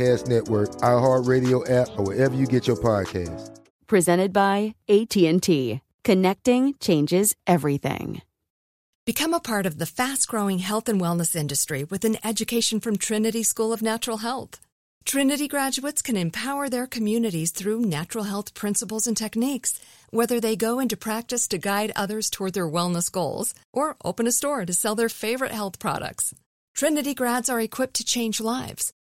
Network, iHeartRadio app, or wherever you get your podcasts. Presented by AT&T. Connecting changes everything. Become a part of the fast-growing health and wellness industry with an education from Trinity School of Natural Health. Trinity graduates can empower their communities through natural health principles and techniques, whether they go into practice to guide others toward their wellness goals or open a store to sell their favorite health products. Trinity grads are equipped to change lives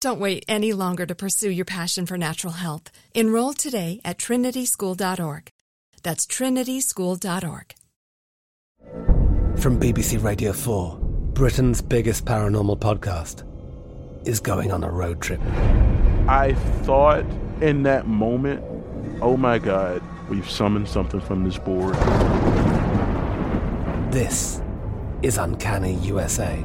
Don't wait any longer to pursue your passion for natural health. Enroll today at trinityschool.org. That's trinityschool.org. From BBC Radio 4, Britain's biggest paranormal podcast is going on a road trip. I thought in that moment, oh my God, we've summoned something from this board. This is Uncanny USA.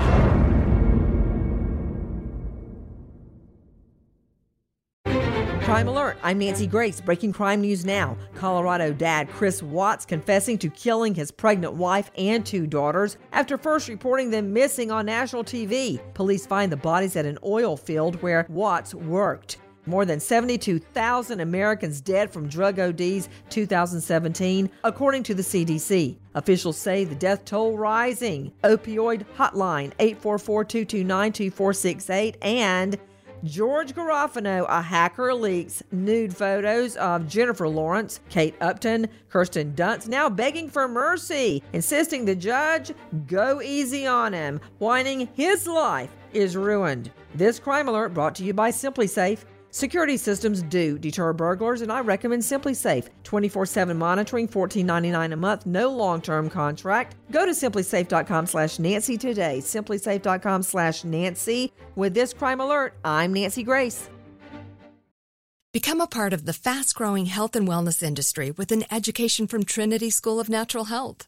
Crime Alert. I'm Nancy Grace. Breaking crime news now. Colorado dad Chris Watts confessing to killing his pregnant wife and two daughters after first reporting them missing on national TV. Police find the bodies at an oil field where Watts worked. More than 72,000 Americans dead from drug ODs 2017, according to the CDC. Officials say the death toll rising. Opioid hotline 844 229 2468 and George Garofano, a hacker, leaks nude photos of Jennifer Lawrence, Kate Upton, Kirsten Dunst, now begging for mercy, insisting the judge go easy on him, whining his life is ruined. This crime alert brought to you by SimpliSafe. Security systems do deter burglars, and I recommend SimpliSafe. 24-7 monitoring, $14.99 a month, no long-term contract. Go to simplisafe.com slash Nancy today. Simplisafe.com slash Nancy. With this crime alert, I'm Nancy Grace. Become a part of the fast-growing health and wellness industry with an education from Trinity School of Natural Health.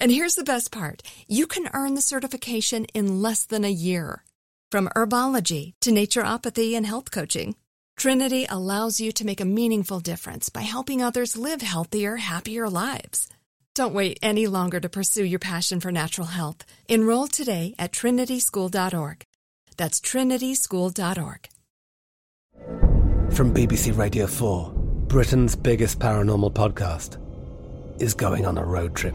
and here's the best part you can earn the certification in less than a year. From herbology to naturopathy and health coaching, Trinity allows you to make a meaningful difference by helping others live healthier, happier lives. Don't wait any longer to pursue your passion for natural health. Enroll today at trinityschool.org. That's trinityschool.org. From BBC Radio 4, Britain's biggest paranormal podcast is going on a road trip.